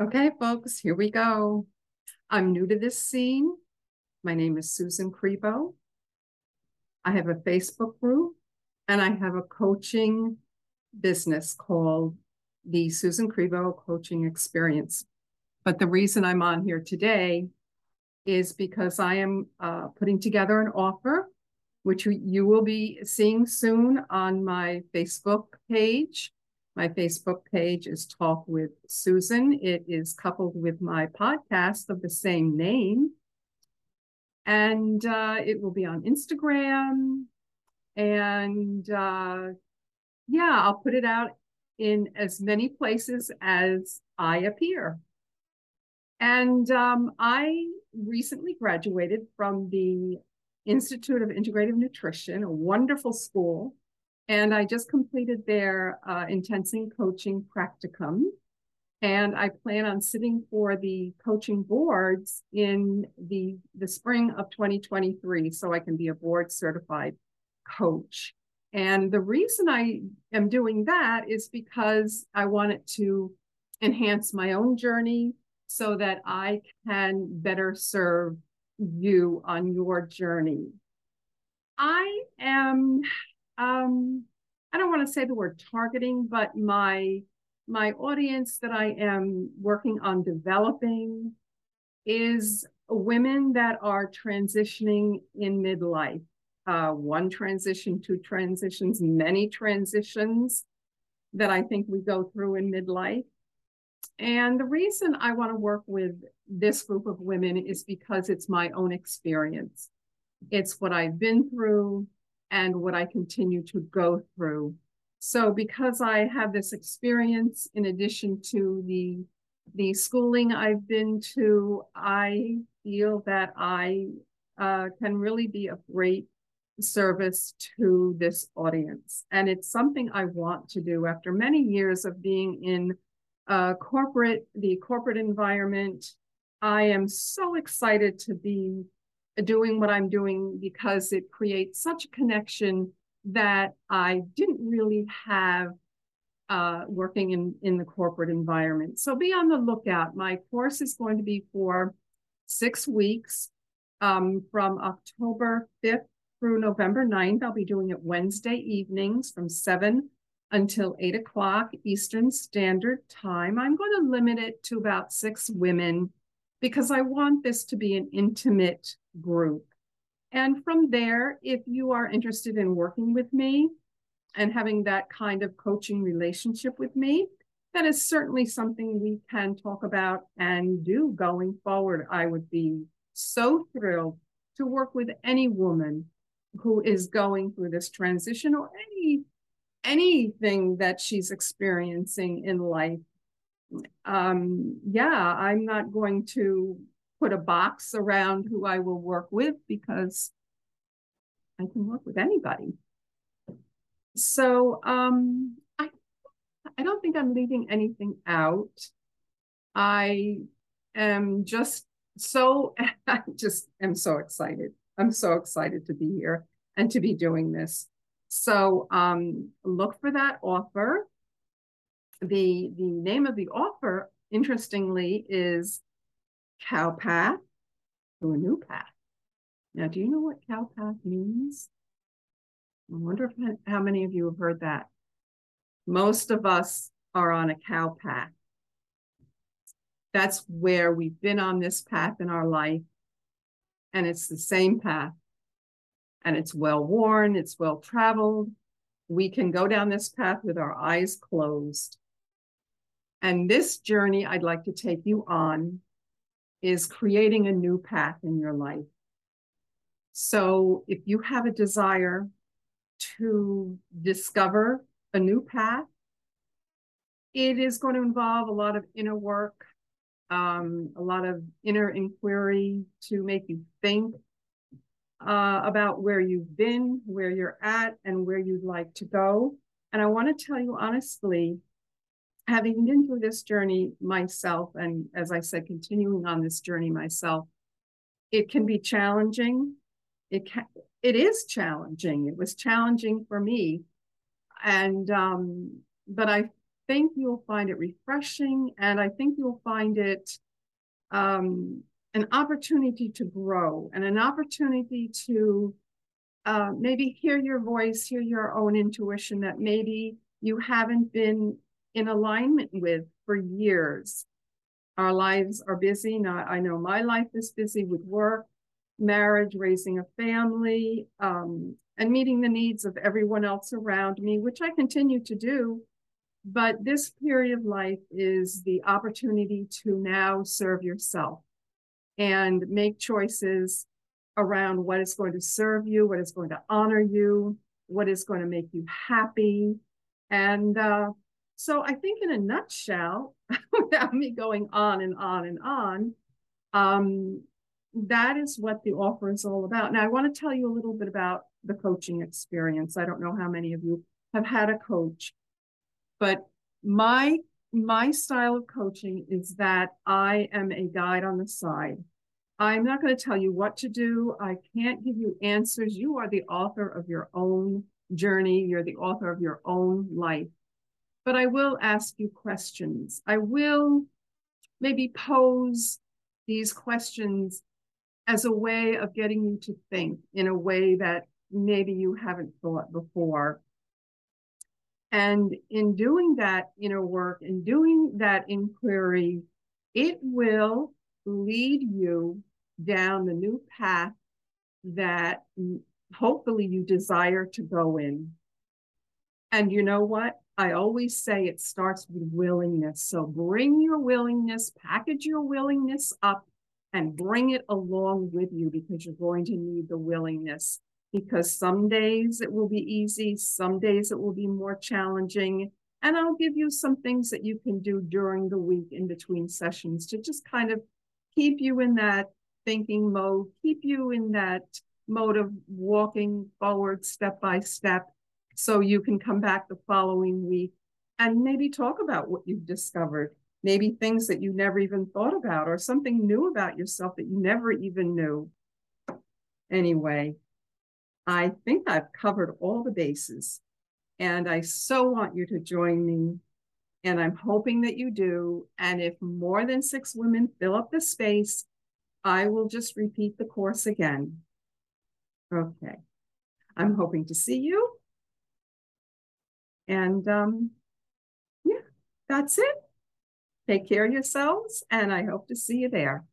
Okay, folks, here we go. I'm new to this scene. My name is Susan Krebo. I have a Facebook group and I have a coaching business called the Susan Krebo Coaching Experience. But the reason I'm on here today is because I am uh, putting together an offer, which you will be seeing soon on my Facebook page. My Facebook page is Talk with Susan. It is coupled with my podcast of the same name. And uh, it will be on Instagram. And uh, yeah, I'll put it out in as many places as I appear. And um, I recently graduated from the Institute of Integrative Nutrition, a wonderful school. And I just completed their uh, intensing coaching practicum. And I plan on sitting for the coaching boards in the, the spring of 2023 so I can be a board certified coach. And the reason I am doing that is because I wanted to enhance my own journey so that I can better serve you on your journey. I am, um, I don't want to say the word targeting, but my my audience that I am working on developing is women that are transitioning in midlife uh, one transition, two transitions, many transitions that I think we go through in midlife. And the reason I want to work with this group of women is because it's my own experience. It's what I've been through and what I continue to go through. So because I have this experience in addition to the the schooling I've been to, I feel that I uh, can really be of great service to this audience. And it's something I want to do after many years of being in uh, corporate, the corporate environment. I am so excited to be doing what I'm doing because it creates such a connection that I didn't really have uh, working in, in the corporate environment. So be on the lookout. My course is going to be for six weeks um, from October 5th through November 9th. I'll be doing it Wednesday evenings from 7 until 8 o'clock Eastern Standard Time. I'm going to limit it to about six women because I want this to be an intimate group. And from there, if you are interested in working with me and having that kind of coaching relationship with me, that is certainly something we can talk about and do going forward. I would be so thrilled to work with any woman who is going through this transition or any anything that she's experiencing in life um yeah i'm not going to put a box around who i will work with because i can work with anybody so um i i don't think i'm leaving anything out i am just so i just am so excited I'm so excited to be here and to be doing this. So um, look for that offer. The, the name of the offer, interestingly, is Cow Path to a New Path. Now, do you know what cow path means? I wonder if, how many of you have heard that. Most of us are on a cow path. That's where we've been on this path in our life and it's the same path. And it's well worn, it's well traveled. We can go down this path with our eyes closed. And this journey I'd like to take you on is creating a new path in your life. So if you have a desire to discover a new path, it is going to involve a lot of inner work, um, a lot of inner inquiry to make you think uh, about where you've been, where you're at, and where you'd like to go. And I want to tell you honestly, having been through this journey myself, and as I said, continuing on this journey myself, it can be challenging. It can, it is challenging. It was challenging for me, and um, but I think you'll find it refreshing and I think you'll find it um, an opportunity to grow and an opportunity to uh, maybe hear your voice, hear your own intuition that maybe you haven't been in alignment with for years. Our lives are busy. Now, I know my life is busy with work, marriage, raising a family, um, and meeting the needs of everyone else around me, which I continue to do. But this period of life is the opportunity to now serve yourself and make choices around what is going to serve you, what is going to honor you, what is going to make you happy. And uh, so I think in a nutshell, without me going on and on and on, um, that is what the offer is all about. Now, I want to tell you a little bit about the coaching experience. I don't know how many of you have had a coach, but my my style of coaching is that I am a guide on the side. I'm not going to tell you what to do. I can't give you answers. You are the author of your own journey. You're the author of your own life. But I will ask you questions. I will maybe pose these questions as a way of getting you to think in a way that maybe you haven't thought before. And in doing that inner work and doing that inquiry, it will lead you down the new path that hopefully you desire to go in. And you know what? I always say it starts with willingness. So bring your willingness, package your willingness up, and bring it along with you because you're going to need the willingness because some days it will be easy, some days it will be more challenging. And I'll give you some things that you can do during the week in between sessions to just kind of keep you in that thinking mode, keep you in that mode of walking forward step by step so you can come back the following week and maybe talk about what you've discovered, maybe things that you never even thought about or something new about yourself that you never even knew. Anyway, I think I've covered all the bases and I so want you to join me. And I'm hoping that you do. And if more than six women fill up the space, I will just repeat the course again. Okay. I'm hoping to see you. And um, yeah, that's it. Take care of yourselves, and I hope to see you there.